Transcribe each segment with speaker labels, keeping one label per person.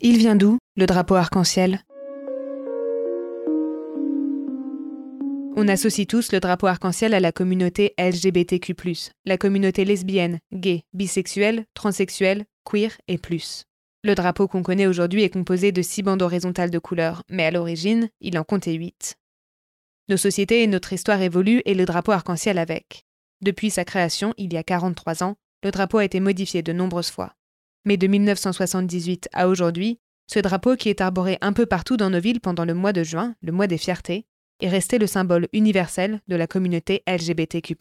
Speaker 1: Il vient d'où, le drapeau arc-en-ciel? On associe tous le drapeau arc-en-ciel à la communauté LGBTQ, la communauté lesbienne, gay, bisexuelle, transsexuelle, queer et plus. Le drapeau qu'on connaît aujourd'hui est composé de six bandes horizontales de couleurs, mais à l'origine, il en comptait huit. Nos sociétés et notre histoire évoluent et le drapeau arc-en-ciel avec. Depuis sa création, il y a 43 ans, le drapeau a été modifié de nombreuses fois. Mais de 1978 à aujourd'hui, ce drapeau qui est arboré un peu partout dans nos villes pendant le mois de juin, le mois des fiertés, est resté le symbole universel de la communauté LGBTQ.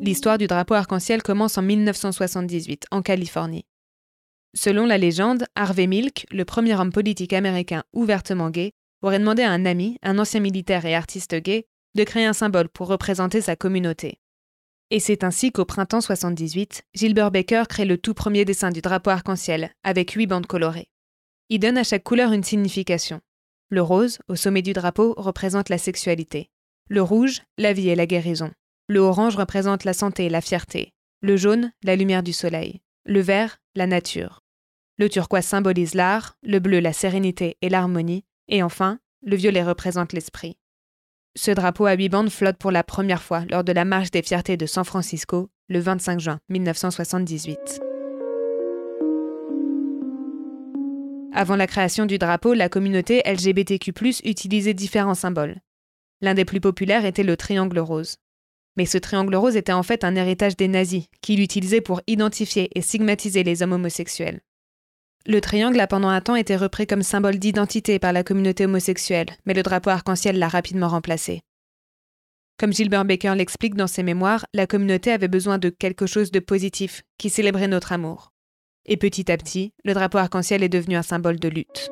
Speaker 1: L'histoire du drapeau arc-en-ciel commence en 1978, en Californie. Selon la légende, Harvey Milk, le premier homme politique américain ouvertement gay, aurait demandé à un ami, un ancien militaire et artiste gay, de créer un symbole pour représenter sa communauté. Et c'est ainsi qu'au printemps 78, Gilbert Baker crée le tout premier dessin du drapeau arc-en-ciel, avec huit bandes colorées. Il donne à chaque couleur une signification. Le rose, au sommet du drapeau, représente la sexualité. Le rouge, la vie et la guérison. Le orange représente la santé et la fierté. Le jaune, la lumière du soleil. Le vert, la nature. Le turquoise symbolise l'art, le bleu la sérénité et l'harmonie, et enfin, le violet représente l'esprit. Ce drapeau à huit bandes flotte pour la première fois lors de la Marche des Fiertés de San Francisco le 25 juin 1978. Avant la création du drapeau, la communauté LGBTQ utilisait différents symboles. L'un des plus populaires était le triangle rose. Mais ce triangle rose était en fait un héritage des nazis, qui l'utilisaient pour identifier et stigmatiser les hommes homosexuels. Le triangle a pendant un temps été repris comme symbole d'identité par la communauté homosexuelle, mais le drapeau arc-en-ciel l'a rapidement remplacé. Comme Gilbert Baker l'explique dans ses mémoires, la communauté avait besoin de quelque chose de positif, qui célébrait notre amour. Et petit à petit, le drapeau arc-en-ciel est devenu un symbole de lutte.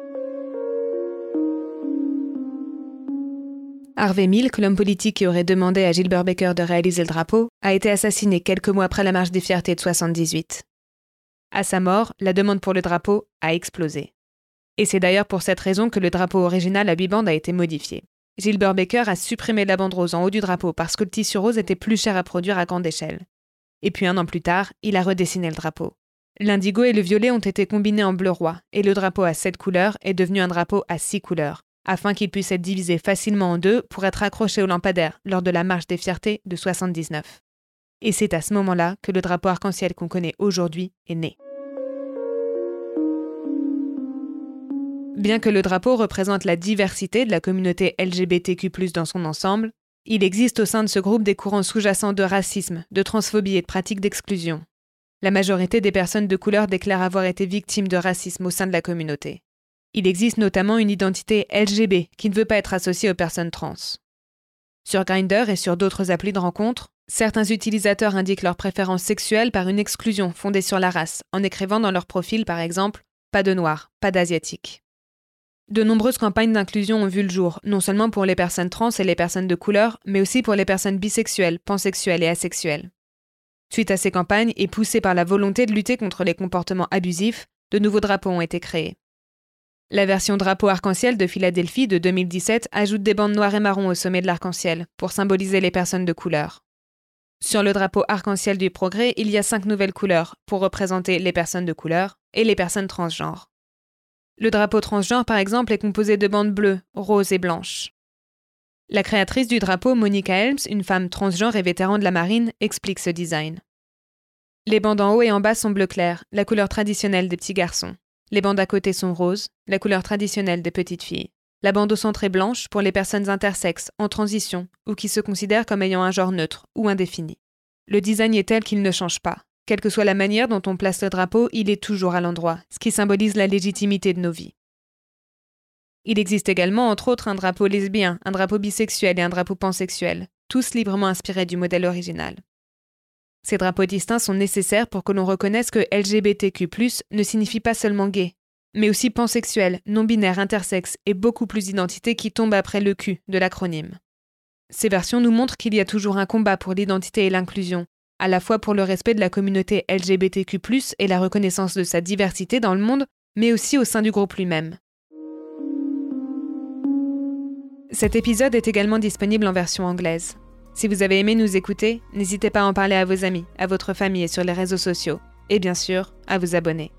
Speaker 1: Harvey Milk, l'homme politique qui aurait demandé à Gilbert Baker de réaliser le drapeau, a été assassiné quelques mois après la marche des fiertés de 78. À sa mort, la demande pour le drapeau a explosé. Et c'est d'ailleurs pour cette raison que le drapeau original à huit bandes a été modifié. Gilbert Baker a supprimé la bande rose en haut du drapeau parce que le tissu rose était plus cher à produire à grande échelle. Et puis un an plus tard, il a redessiné le drapeau. L'indigo et le violet ont été combinés en bleu roi, et le drapeau à sept couleurs est devenu un drapeau à six couleurs, afin qu'il puisse être divisé facilement en deux pour être accroché au lampadaire lors de la marche des fiertés de 79. Et c'est à ce moment-là que le drapeau arc-en-ciel qu'on connaît aujourd'hui est né. Bien que le drapeau représente la diversité de la communauté LGBTQ dans son ensemble, il existe au sein de ce groupe des courants sous-jacents de racisme, de transphobie et de pratiques d'exclusion. La majorité des personnes de couleur déclarent avoir été victimes de racisme au sein de la communauté. Il existe notamment une identité LGB qui ne veut pas être associée aux personnes trans. Sur Grindr et sur d'autres applis de rencontre, certains utilisateurs indiquent leur préférence sexuelle par une exclusion fondée sur la race, en écrivant dans leur profil par exemple pas de noir, pas d'asiatique. De nombreuses campagnes d'inclusion ont vu le jour, non seulement pour les personnes trans et les personnes de couleur, mais aussi pour les personnes bisexuelles, pansexuelles et asexuelles. Suite à ces campagnes, et poussées par la volonté de lutter contre les comportements abusifs, de nouveaux drapeaux ont été créés. La version drapeau arc-en-ciel de Philadelphie de 2017 ajoute des bandes noires et marron au sommet de l'arc-en-ciel pour symboliser les personnes de couleur. Sur le drapeau arc-en-ciel du progrès, il y a cinq nouvelles couleurs pour représenter les personnes de couleur et les personnes transgenres. Le drapeau transgenre, par exemple, est composé de bandes bleues, roses et blanches. La créatrice du drapeau, Monica Helms, une femme transgenre et vétéran de la marine, explique ce design. Les bandes en haut et en bas sont bleu clair, la couleur traditionnelle des petits garçons. Les bandes à côté sont roses, la couleur traditionnelle des petites filles. La bande au centre est blanche pour les personnes intersexes, en transition, ou qui se considèrent comme ayant un genre neutre ou indéfini. Le design est tel qu'il ne change pas. Quelle que soit la manière dont on place le drapeau, il est toujours à l'endroit, ce qui symbolise la légitimité de nos vies. Il existe également, entre autres, un drapeau lesbien, un drapeau bisexuel et un drapeau pansexuel, tous librement inspirés du modèle original. Ces drapeaux distincts sont nécessaires pour que l'on reconnaisse que LGBTQ, ne signifie pas seulement gay, mais aussi pansexuel, non-binaire, intersexe et beaucoup plus d'identités qui tombent après le Q de l'acronyme. Ces versions nous montrent qu'il y a toujours un combat pour l'identité et l'inclusion, à la fois pour le respect de la communauté LGBTQ, et la reconnaissance de sa diversité dans le monde, mais aussi au sein du groupe lui-même. Cet épisode est également disponible en version anglaise. Si vous avez aimé nous écouter, n'hésitez pas à en parler à vos amis, à votre famille et sur les réseaux sociaux, et bien sûr, à vous abonner.